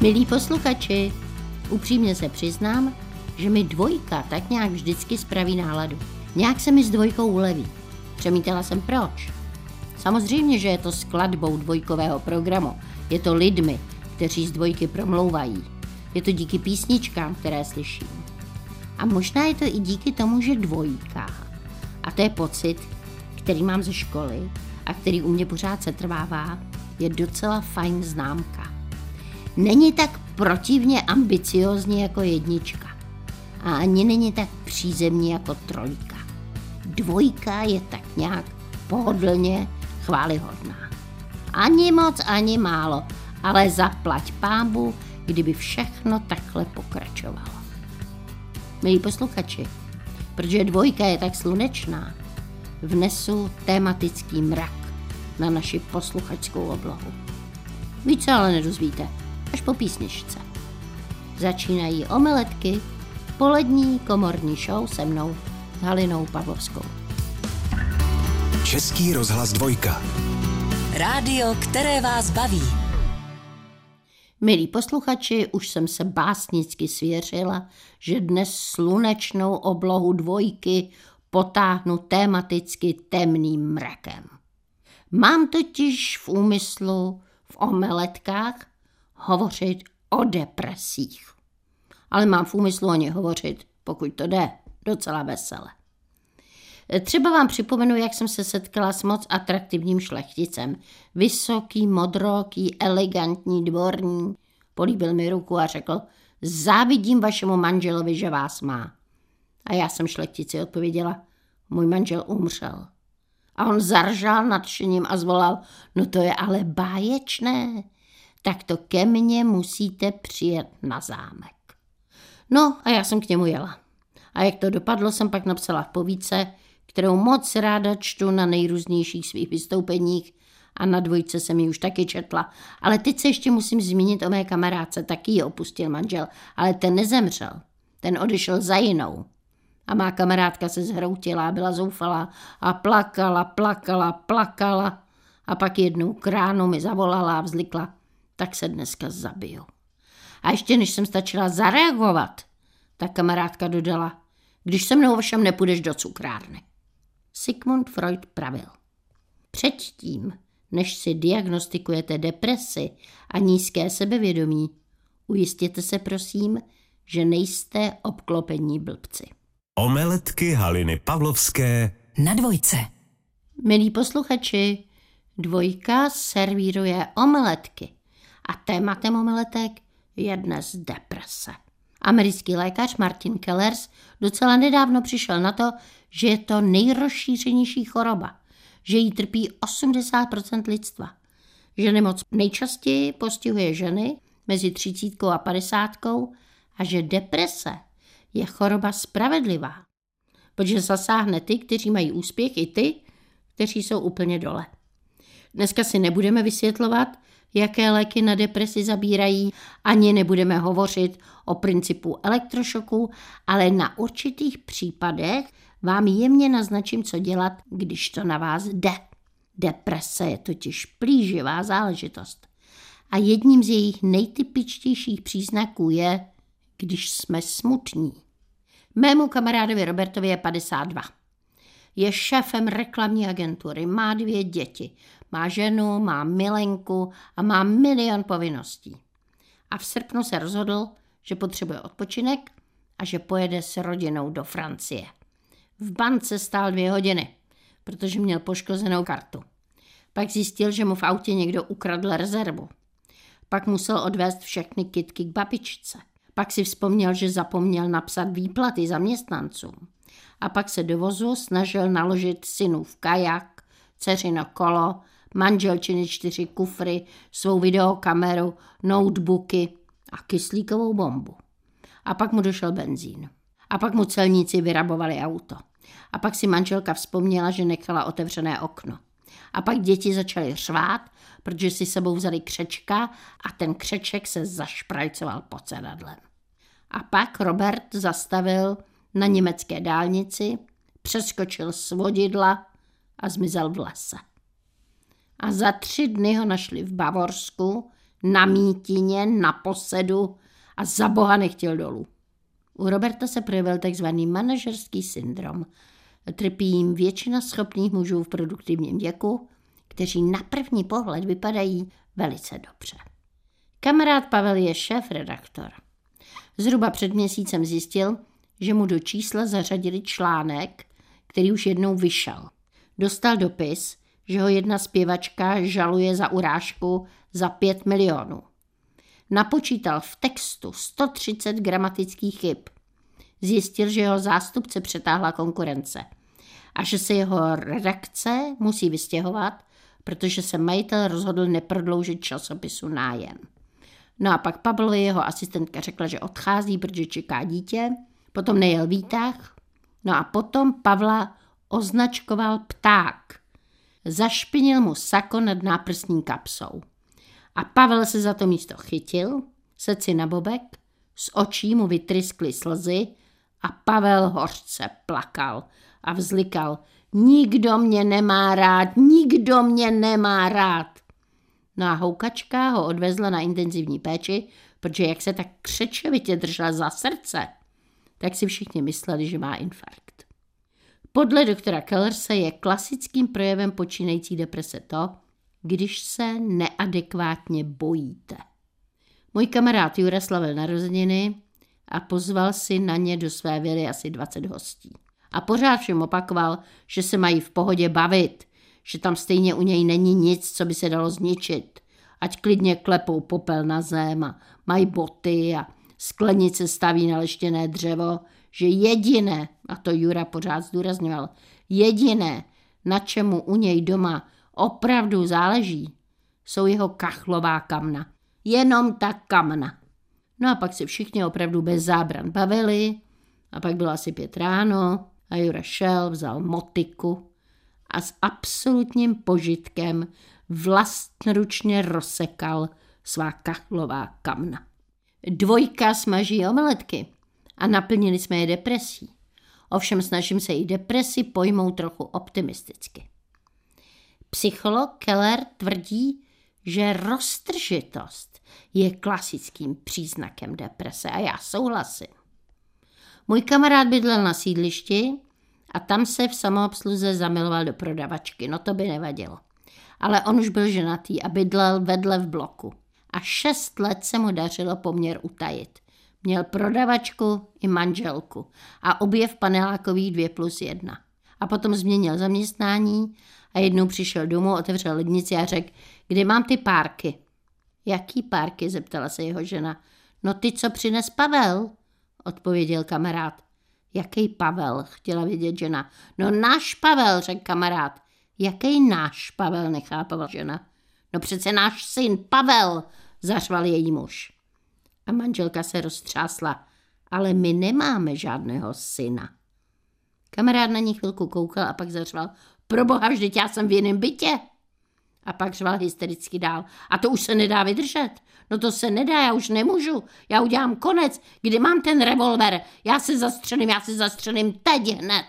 Milí posluchači, upřímně se přiznám, že mi dvojka tak nějak vždycky spraví náladu. Nějak se mi s dvojkou uleví. Přemítala jsem proč. Samozřejmě, že je to skladbou dvojkového programu. Je to lidmi, kteří z dvojky promlouvají. Je to díky písničkám, které slyším. A možná je to i díky tomu, že dvojka. A to je pocit, který mám ze školy a který u mě pořád se trvává, je docela fajn známka. Není tak protivně ambiciozní jako jednička a ani není tak přízemní jako trojka. Dvojka je tak nějak pohodlně chválihodná. Ani moc, ani málo, ale zaplať pámbu, kdyby všechno takhle pokračovalo. Milí posluchači, protože dvojka je tak slunečná, vnesu tematický mrak na naši posluchačskou oblohu. Více ale nedozvíte, až po písničce. Začínají omeletky, polední komorní show se mnou, Halinou Pavlovskou. Český rozhlas dvojka. Rádio, které vás baví. Milí posluchači, už jsem se básnicky svěřila, že dnes slunečnou oblohu dvojky potáhnu tematicky temným mrakem. Mám totiž v úmyslu v omeletkách hovořit o depresích. Ale mám v úmyslu o ně hovořit, pokud to jde, docela vesele. Třeba vám připomenu, jak jsem se setkala s moc atraktivním šlechticem. Vysoký, modroký, elegantní, dvorní. Políbil mi ruku a řekl, závidím vašemu manželovi, že vás má. A já jsem šlechtici odpověděla, můj manžel umřel. A on zaržal nadšením a zvolal, no to je ale báječné, tak to ke mně musíte přijet na zámek. No a já jsem k němu jela. A jak to dopadlo, jsem pak napsala v povíce, kterou moc ráda čtu na nejrůznějších svých vystoupeních a na dvojce jsem ji už taky četla. Ale teď se ještě musím zmínit o mé kamarádce, taky ji opustil manžel, ale ten nezemřel. Ten odešel za jinou. A má kamarádka se zhroutila, byla zoufalá a plakala, plakala, plakala. A pak jednou kránu mi zavolala a vzlikla, tak se dneska zabiju. A ještě než jsem stačila zareagovat, tak kamarádka dodala, když se mnou ovšem nepůjdeš do cukrárny. Sigmund Freud pravil. Předtím, než si diagnostikujete depresi a nízké sebevědomí, ujistěte se prosím, že nejste obklopení blbci. Omeletky Haliny Pavlovské Na dvojce. Milí posluchači, dvojka servíruje omeletky a tématem omeletek je dnes deprese. Americký lékař Martin Kellers docela nedávno přišel na to, že je to nejrozšířenější choroba, že jí trpí 80% lidstva, že nemoc nejčastěji postihuje ženy mezi 30 a 50 a že deprese je choroba spravedlivá, protože zasáhne ty, kteří mají úspěch, i ty, kteří jsou úplně dole. Dneska si nebudeme vysvětlovat, jaké léky na depresi zabírají, ani nebudeme hovořit o principu elektrošoku, ale na určitých případech vám jemně naznačím, co dělat, když to na vás jde. Deprese je totiž plíživá záležitost. A jedním z jejich nejtypičtějších příznaků je, když jsme smutní. Mému kamarádovi Robertovi je 52. Je šéfem reklamní agentury, má dvě děti, má ženu, má milenku a má milion povinností. A v srpnu se rozhodl, že potřebuje odpočinek a že pojede s rodinou do Francie. V bance stál dvě hodiny, protože měl poškozenou kartu. Pak zjistil, že mu v autě někdo ukradl rezervu. Pak musel odvést všechny kitky k babičce. Pak si vzpomněl, že zapomněl napsat výplaty zaměstnancům. A pak se do vozu snažil naložit v kajak, dceřino kolo, manželčiny čtyři kufry, svou videokameru, notebooky a kyslíkovou bombu. A pak mu došel benzín. A pak mu celníci vyrabovali auto. A pak si manželka vzpomněla, že nechala otevřené okno. A pak děti začaly řvát, protože si sebou vzali křečka a ten křeček se zašprajcoval pod sedadlem. A pak Robert zastavil na německé dálnici, přeskočil z vodidla a zmizel v lese. A za tři dny ho našli v Bavorsku, na mítině, na posedu a za boha nechtěl dolů. U Roberta se projevil tzv. manažerský syndrom. Trpí jim většina schopných mužů v produktivním věku, kteří na první pohled vypadají velice dobře. Kamarád Pavel je šéf-redaktor. Zhruba před měsícem zjistil, že mu do čísla zařadili článek, který už jednou vyšel. Dostal dopis, že ho jedna zpěvačka žaluje za urážku za 5 milionů. Napočítal v textu 130 gramatických chyb. Zjistil, že jeho zástupce přetáhla konkurence a že se jeho redakce musí vystěhovat, protože se majitel rozhodl neprodloužit časopisu nájem. No a pak Pavlovi jeho asistentka řekla, že odchází, protože čeká dítě, potom nejel výtah, no a potom Pavla označkoval pták. Zašpinil mu sako nad náprstní kapsou. A Pavel se za to místo chytil, seci na bobek, z očí mu vytryskly slzy a Pavel hořce plakal a vzlikal, nikdo mě nemá rád, nikdo mě nemá rád. No a houkačka ho odvezla na intenzivní péči, protože jak se tak křečevitě držela za srdce, tak si všichni mysleli, že má infarkt. Podle doktora Kellerse je klasickým projevem počínající deprese to, když se neadekvátně bojíte. Můj kamarád Jura slavil narozeniny a pozval si na ně do své vily asi 20 hostí. A pořád všem opakoval, že se mají v pohodě bavit, že tam stejně u něj není nic, co by se dalo zničit. Ať klidně klepou popel na zem a mají boty a sklenice staví na leštěné dřevo, že jediné, a to Jura pořád zdůrazňoval, jediné, na čemu u něj doma opravdu záleží, jsou jeho kachlová kamna. Jenom ta kamna. No a pak se všichni opravdu bez zábran bavili a pak bylo asi pět ráno a Jura šel, vzal motiku a s absolutním požitkem vlastnoručně rozsekal svá kachlová kamna. Dvojka smaží omeletky a naplnili jsme je depresí. Ovšem snažím se i depresi pojmout trochu optimisticky. Psycholog Keller tvrdí, že roztržitost je klasickým příznakem deprese a já souhlasím. Můj kamarád bydlel na sídlišti a tam se v samoobsluze zamiloval do prodavačky, no to by nevadilo. Ale on už byl ženatý a bydlel vedle v bloku. A šest let se mu dařilo poměr utajit. Měl prodavačku i manželku a obě v panelákových dvě plus jedna. A potom změnil zaměstnání a jednou přišel domů, otevřel lednici a řekl, kde mám ty párky. Jaký párky, zeptala se jeho žena. No ty, co přines Pavel, odpověděl kamarád. Jaký Pavel, chtěla vědět žena. No náš Pavel, řekl kamarád. Jaký náš Pavel, nechápala žena. No přece náš syn Pavel, zařval její muž. A manželka se roztřásla. Ale my nemáme žádného syna. Kamarád na ní chvilku koukal a pak zařval. Proboha, vždyť já jsem v jiném bytě. A pak řval hystericky dál. A to už se nedá vydržet. No to se nedá, já už nemůžu. Já udělám konec. Kdy mám ten revolver? Já se zastřelím, já se zastřelím teď hned.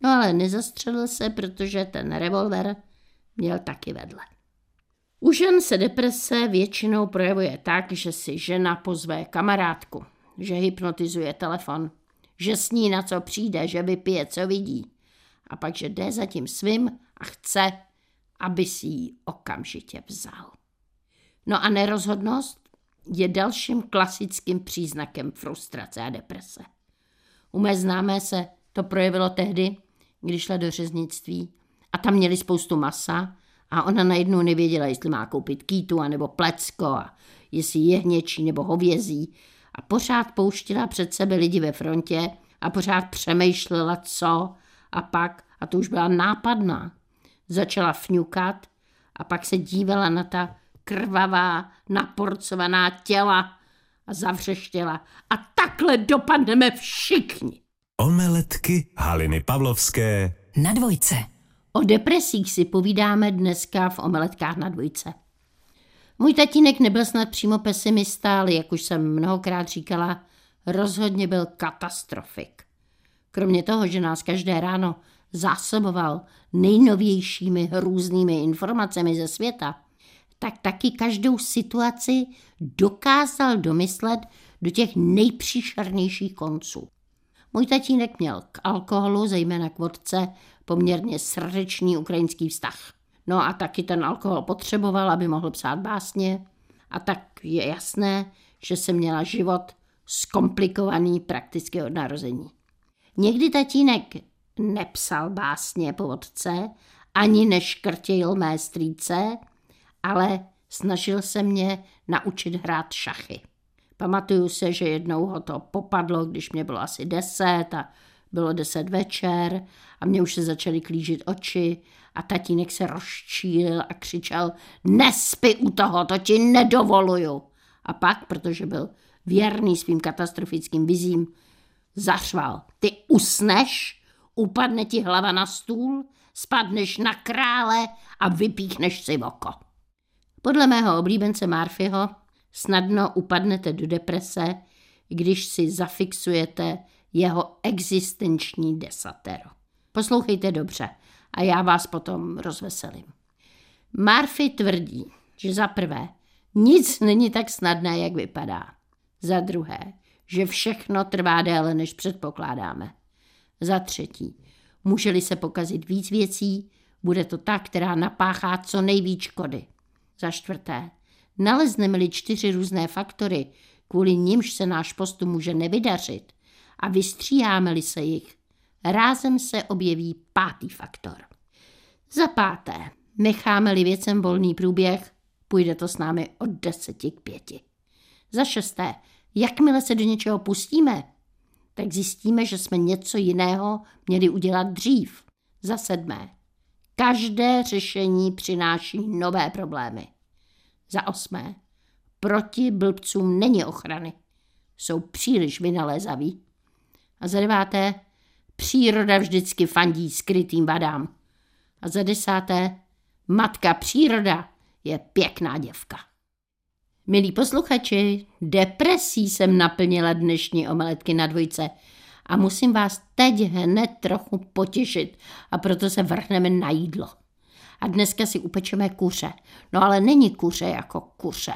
No ale nezastřelil se, protože ten revolver měl taky vedle. U žen se deprese většinou projevuje tak, že si žena pozve kamarádku, že hypnotizuje telefon, že sní na co přijde, že vypije, co vidí a pak, že jde za tím svým a chce, aby si ji okamžitě vzal. No a nerozhodnost je dalším klasickým příznakem frustrace a deprese. U mé známé se to projevilo tehdy, když šla do řeznictví a tam měli spoustu masa a ona najednou nevěděla, jestli má koupit kýtu nebo plecko a jestli je hněčí nebo hovězí a pořád pouštila před sebe lidi ve frontě a pořád přemýšlela, co a pak, a to už byla nápadná, začala fňukat a pak se dívala na ta krvavá, naporcovaná těla a zavřeštěla. A takhle dopadneme všichni. Omeletky Haliny Pavlovské Na dvojce. O depresích si povídáme dneska v omeletkách na dvojce. Můj tatínek nebyl snad přímo pesimista, ale jak už jsem mnohokrát říkala, rozhodně byl katastrofik. Kromě toho, že nás každé ráno zásoboval nejnovějšími hrůznými informacemi ze světa, tak taky každou situaci dokázal domyslet do těch nejpříšernějších konců. Můj tatínek měl k alkoholu, zejména k vodce, poměrně srdečný ukrajinský vztah. No a taky ten alkohol potřeboval, aby mohl psát básně. A tak je jasné, že se měla život zkomplikovaný prakticky od narození. Někdy tatínek nepsal básně po vodce, ani neškrtil mé strýce, ale snažil se mě naučit hrát šachy. Pamatuju se, že jednou ho to popadlo, když mě bylo asi deset a bylo deset večer a mě už se začaly klížit oči a tatínek se rozčílil a křičel nespy u toho, to ti nedovoluju. A pak, protože byl věrný svým katastrofickým vizím, zařval, ty usneš, upadne ti hlava na stůl, spadneš na krále a vypíchneš si oko. Podle mého oblíbence Marfyho snadno upadnete do deprese, když si zafixujete jeho existenční desatero. Poslouchejte dobře a já vás potom rozveselím. Murphy tvrdí, že za prvé nic není tak snadné, jak vypadá. Za druhé, že všechno trvá déle, než předpokládáme. Za třetí, může-li se pokazit víc věcí, bude to ta, která napáchá co nejvíc škody. Za čtvrté, nalezneme-li čtyři různé faktory, kvůli nimž se náš postup může nevydařit a vystříháme-li se jich, rázem se objeví pátý faktor. Za páté, necháme-li věcem volný průběh, půjde to s námi od deseti k pěti. Za šesté, jakmile se do něčeho pustíme, tak zjistíme, že jsme něco jiného měli udělat dřív. Za sedmé, každé řešení přináší nové problémy. Za osmé, proti blbcům není ochrany. Jsou příliš vynalézaví. A za deváté, příroda vždycky fandí skrytým vadám. A za desáté, matka příroda je pěkná děvka. Milí posluchači, depresí jsem naplnila dnešní omeletky na dvojce a musím vás teď hned trochu potěšit a proto se vrhneme na jídlo. A dneska si upečeme kuře. No ale není kuře jako kuře.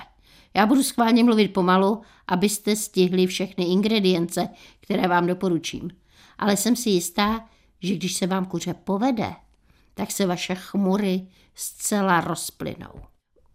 Já budu schválně mluvit pomalu, abyste stihli všechny ingredience, které vám doporučím. Ale jsem si jistá, že když se vám kuře povede, tak se vaše chmury zcela rozplynou.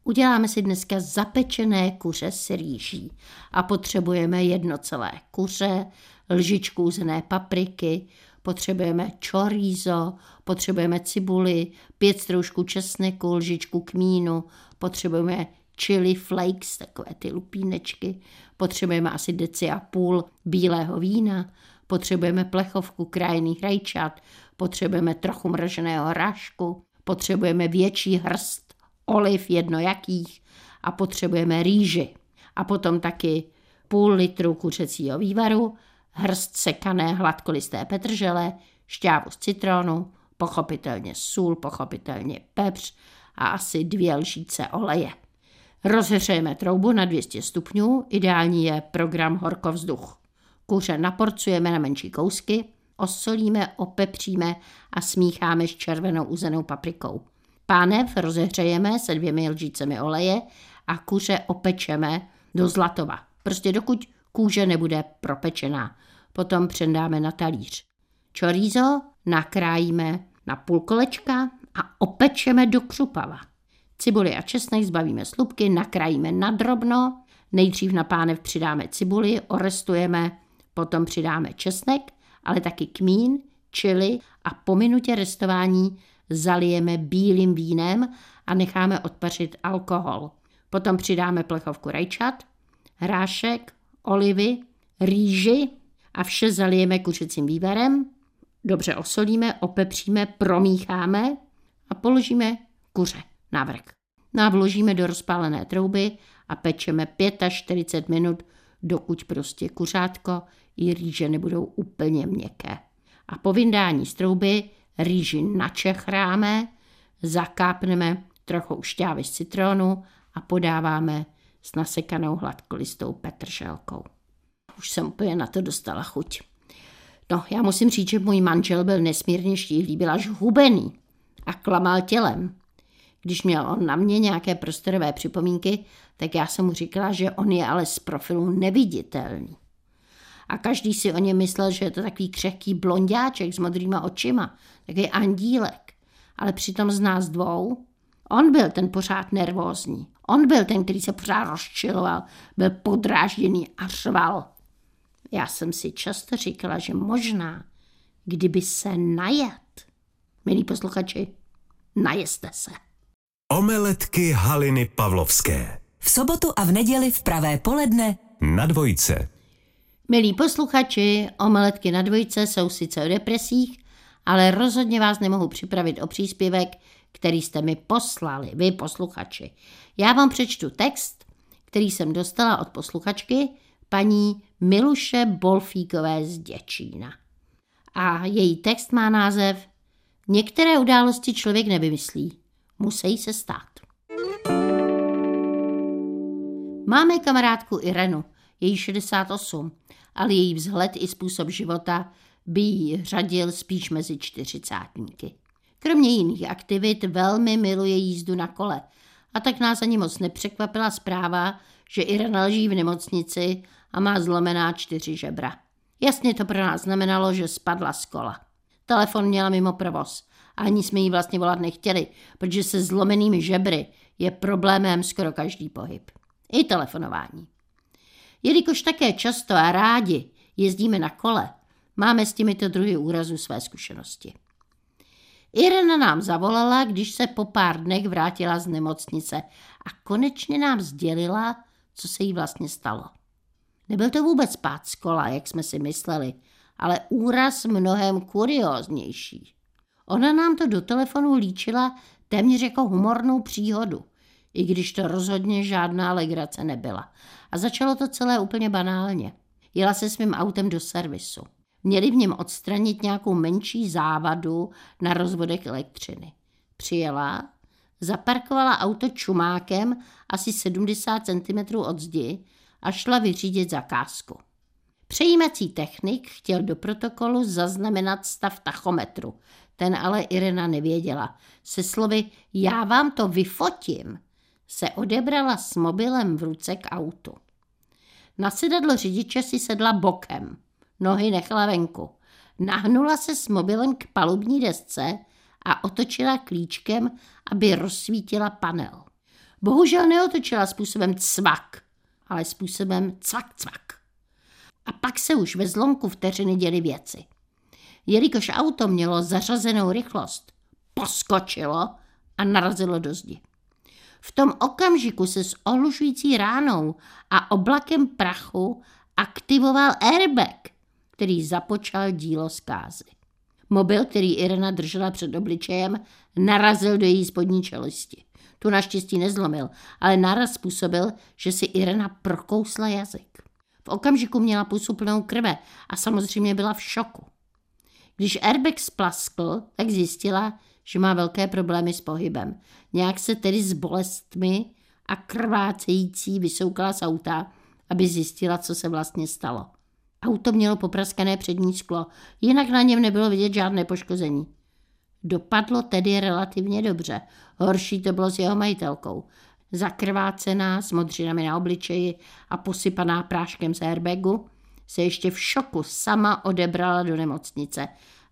Uděláme si dneska zapečené kuře s rýží a potřebujeme jedno celé kuře, lžičku uzené papriky, potřebujeme chorizo, potřebujeme cibuli, pět stroužků česneku, lžičku kmínu, potřebujeme chili flakes, takové ty lupínečky, potřebujeme asi deci a půl bílého vína, potřebujeme plechovku krajných rajčat, potřebujeme trochu mraženého rášku, potřebujeme větší hrst oliv jednojakých. A potřebujeme rýži. A potom taky půl litru kuřecího vývaru, hrst sekané hladkolisté petržele, šťávu z citronu, pochopitelně sůl, pochopitelně pepř a asi dvě lžíce oleje. Rozhřejeme troubu na 200 stupňů, ideální je program horkovzduch. Kuře naporcujeme na menší kousky, osolíme, opepříme a smícháme s červenou uzenou paprikou. Pánev rozehřejeme se dvěmi lžícemi oleje a kuře opečeme do zlatova. Prostě dokud kůže nebude propečená. Potom předáme na talíř. Chorizo nakrájíme na půl kolečka a opečeme do křupava. Cibuli a česnek zbavíme slupky, nakrájíme na drobno, nejdřív na pánev přidáme cibuli, orestujeme, potom přidáme česnek, ale taky kmín, čili a po minutě restování zalijeme bílým vínem a necháme odpařit alkohol. Potom přidáme plechovku rajčat, hrášek, olivy, rýži a vše zalijeme kuřecím vývarem, dobře osolíme, opepříme, promícháme a položíme kuře na vrch. No a vložíme do rozpálené trouby a pečeme 45 minut, dokud prostě kuřátko i rýže nebudou úplně měkké. A po vyndání z trouby rýži načechráme, zakápneme trochu šťávy z citronu a podáváme s nasekanou hladkolistou petrželkou. Už jsem úplně na to dostala chuť. No, já musím říct, že můj manžel byl nesmírně štíhlý, byl až hubený a klamal tělem. Když měl on na mě nějaké prostorové připomínky, tak já jsem mu říkala, že on je ale z profilu neviditelný. A každý si o něm myslel, že je to takový křehký blondáček s modrýma očima, takový andílek. Ale přitom z nás dvou, on byl ten pořád nervózní. On byl ten, který se pořád rozčiloval, byl podrážděný a řval. Já jsem si často říkala, že možná, kdyby se najet. Milí posluchači, najeste se. Omeletky Haliny Pavlovské. V sobotu a v neděli v pravé poledne Na dvojce. Milí posluchači, omeletky na dvojce jsou sice o depresích, ale rozhodně vás nemohu připravit o příspěvek, který jste mi poslali, vy posluchači. Já vám přečtu text, který jsem dostala od posluchačky, paní Miluše Bolfíkové z Děčína. A její text má název Některé události člověk nevymyslí, musí se stát. Máme kamarádku Irenu, její 68, ale její vzhled i způsob života by ji řadil spíš mezi čtyřicátníky. Kromě jiných aktivit velmi miluje jízdu na kole a tak nás ani moc nepřekvapila zpráva, že Irena leží v nemocnici a má zlomená čtyři žebra. Jasně to pro nás znamenalo, že spadla z kola. Telefon měla mimo provoz ani jsme jí vlastně volat nechtěli, protože se zlomenými žebry je problémem skoro každý pohyb. I telefonování. Jelikož také často a rádi jezdíme na kole, máme s těmito druhy úrazů své zkušenosti. Irena nám zavolala, když se po pár dnech vrátila z nemocnice a konečně nám sdělila, co se jí vlastně stalo. Nebyl to vůbec pád z kola, jak jsme si mysleli, ale úraz mnohem kurióznější. Ona nám to do telefonu líčila téměř jako humornou příhodu, i když to rozhodně žádná legrace nebyla. A začalo to celé úplně banálně. Jela se svým autem do servisu. Měli v něm odstranit nějakou menší závadu na rozvodech elektřiny. Přijela, zaparkovala auto čumákem asi 70 cm od zdi a šla vyřídit zakázku. Přejímací technik chtěl do protokolu zaznamenat stav tachometru, ten ale Irena nevěděla. Se slovy já vám to vyfotím, se odebrala s mobilem v ruce k autu. Na sedadlo řidiče si sedla bokem, nohy nechala venku. Nahnula se s mobilem k palubní desce a otočila klíčkem, aby rozsvítila panel. Bohužel neotočila způsobem cvak, ale způsobem cvak cvak. A pak se už ve zlomku vteřiny děly věci. Jelikož auto mělo zařazenou rychlost, poskočilo a narazilo do zdi. V tom okamžiku se s ohlušující ránou a oblakem prachu aktivoval airbag, který započal dílo zkázy. Mobil, který Irena držela před obličejem, narazil do její spodní čelisti. Tu naštěstí nezlomil, ale naraz způsobil, že si Irena prokousla jazyk. V okamžiku měla pusu plnou krve a samozřejmě byla v šoku. Když airbag splaskl, tak zjistila, že má velké problémy s pohybem. Nějak se tedy s bolestmi a krvácející vysoukala z auta, aby zjistila, co se vlastně stalo. Auto mělo popraskané přední sklo, jinak na něm nebylo vidět žádné poškození. Dopadlo tedy relativně dobře. Horší to bylo s jeho majitelkou. Zakrvácená, s modřinami na obličeji a posypaná práškem z airbagu, se ještě v šoku sama odebrala do nemocnice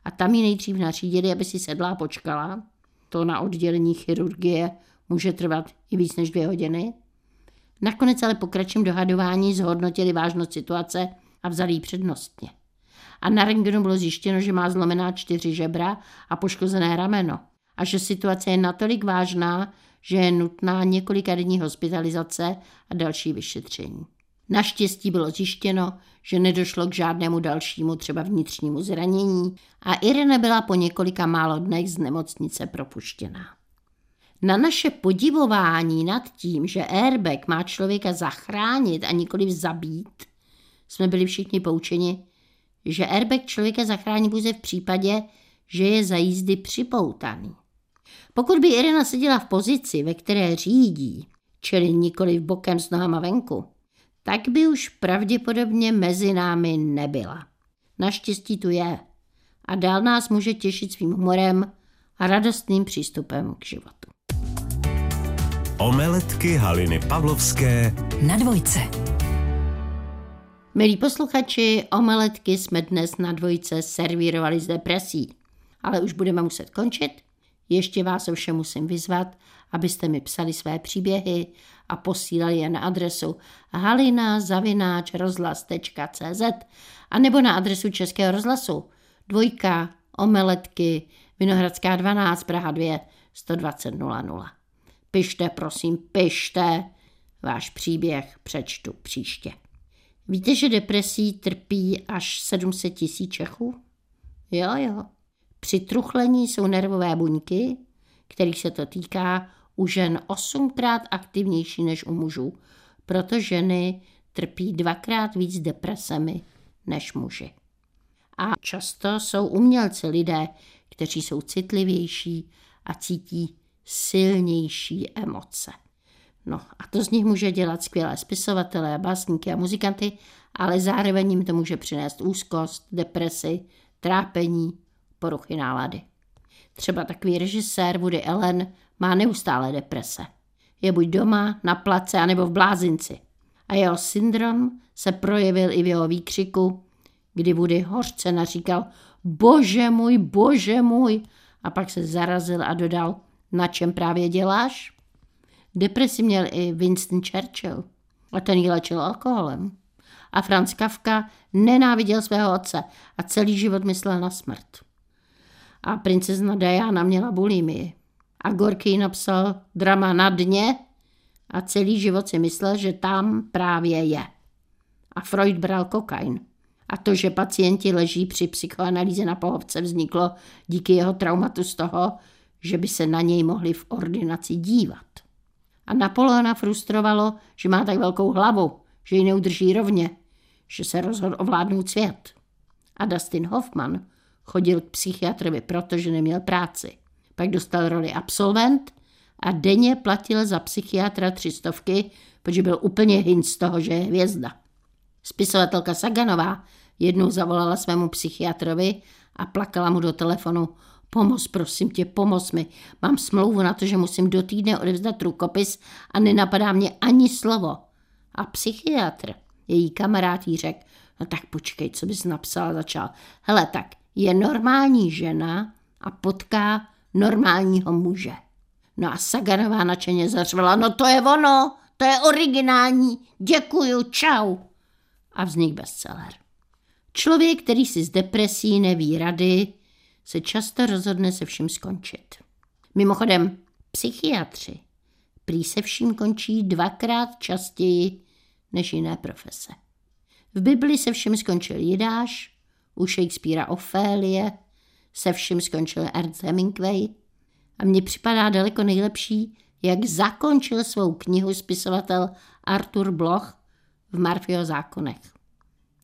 a tam ji nejdřív nařídili, aby si sedla a počkala. To na oddělení chirurgie může trvat i víc než dvě hodiny. Nakonec ale po kratším dohadování zhodnotili vážnost situace a vzali ji přednostně. A na rengenu bylo zjištěno, že má zlomená čtyři žebra a poškozené rameno a že situace je natolik vážná, že je nutná několika denní hospitalizace a další vyšetření. Naštěstí bylo zjištěno, že nedošlo k žádnému dalšímu třeba vnitřnímu zranění a Irina byla po několika málo dnech z nemocnice propuštěná. Na naše podivování nad tím, že airbag má člověka zachránit a nikoli zabít, jsme byli všichni poučeni, že airbag člověka zachrání pouze v případě, že je za jízdy připoutaný. Pokud by Irina seděla v pozici, ve které řídí, čili nikoli v bokem s nohama venku, tak by už pravděpodobně mezi námi nebyla. Naštěstí tu je a dál nás může těšit svým humorem a radostným přístupem k životu. Omeletky Haliny Pavlovské Na dvojce. Milí posluchači, omeletky jsme dnes na dvojce servírovali z depresí. Ale už budeme muset končit. Ještě vás ovšem musím vyzvat, abyste mi psali své příběhy a posílali je na adresu halina.rozhlas.cz a nebo na adresu Českého rozhlasu dvojka omeletky Vinohradská 12 Praha 2 120 00. Pište, prosím, pište. Váš příběh přečtu příště. Víte, že depresí trpí až 700 tisíc Čechů? Jo, jo. Při truchlení jsou nervové buňky, kterých se to týká, u žen osmkrát aktivnější než u mužů, proto ženy trpí dvakrát víc depresemi než muži. A často jsou umělci lidé, kteří jsou citlivější a cítí silnější emoce. No a to z nich může dělat skvělé spisovatele, básníky a muzikanty, ale zároveň jim to může přinést úzkost, depresi, trápení, poruchy nálady. Třeba takový režisér Woody Allen má neustále deprese. Je buď doma, na place, anebo v blázinci. A jeho syndrom se projevil i v jeho výkřiku, kdy Woody hořce naříkal bože můj, bože můj a pak se zarazil a dodal, na čem právě děláš? Depresi měl i Winston Churchill a ten ji léčil alkoholem. A Franz Kafka nenáviděl svého otce a celý život myslel na smrt. A princezna Diana měla bulimii. A Gorky napsal drama na dně a celý život si myslel, že tam právě je. A Freud bral kokain. A to, že pacienti leží při psychoanalýze na pohovce, vzniklo díky jeho traumatu z toho, že by se na něj mohli v ordinaci dívat. A Napoleona frustrovalo, že má tak velkou hlavu, že ji neudrží rovně, že se rozhodl ovládnout svět. A Dustin Hoffman chodil k psychiatrovi, protože neměl práci. Pak dostal roli absolvent a denně platil za psychiatra tři stovky, protože byl úplně hin z toho, že je hvězda. Spisovatelka Saganová jednou zavolala svému psychiatrovi a plakala mu do telefonu. Pomoz, prosím tě, pomoz mi. Mám smlouvu na to, že musím do týdne odevzdat rukopis a nenapadá mě ani slovo. A psychiatr, její kamarád jí řekl, no tak počkej, co bys napsala, začal. Hele, tak je normální žena a potká normálního muže. No a Saganová načeně zařvala, no to je ono, to je originální, děkuju, čau. A vznik bestseller. Člověk, který si z depresí neví rady, se často rozhodne se vším skončit. Mimochodem, psychiatři prý se vším končí dvakrát častěji než jiné profese. V Bibli se vším skončil Jidáš, u Shakespearea Ofélie, se vším skončil Ernst Hemingway a mně připadá daleko nejlepší, jak zakončil svou knihu spisovatel Arthur Bloch v Marfio zákonech.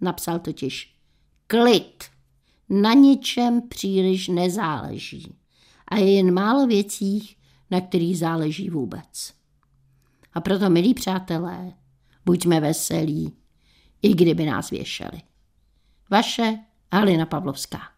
Napsal totiž klid. Na ničem příliš nezáleží a je jen málo věcí, na kterých záleží vůbec. A proto, milí přátelé, buďme veselí, i kdyby nás věšeli. Vaše Halina Pavlovská.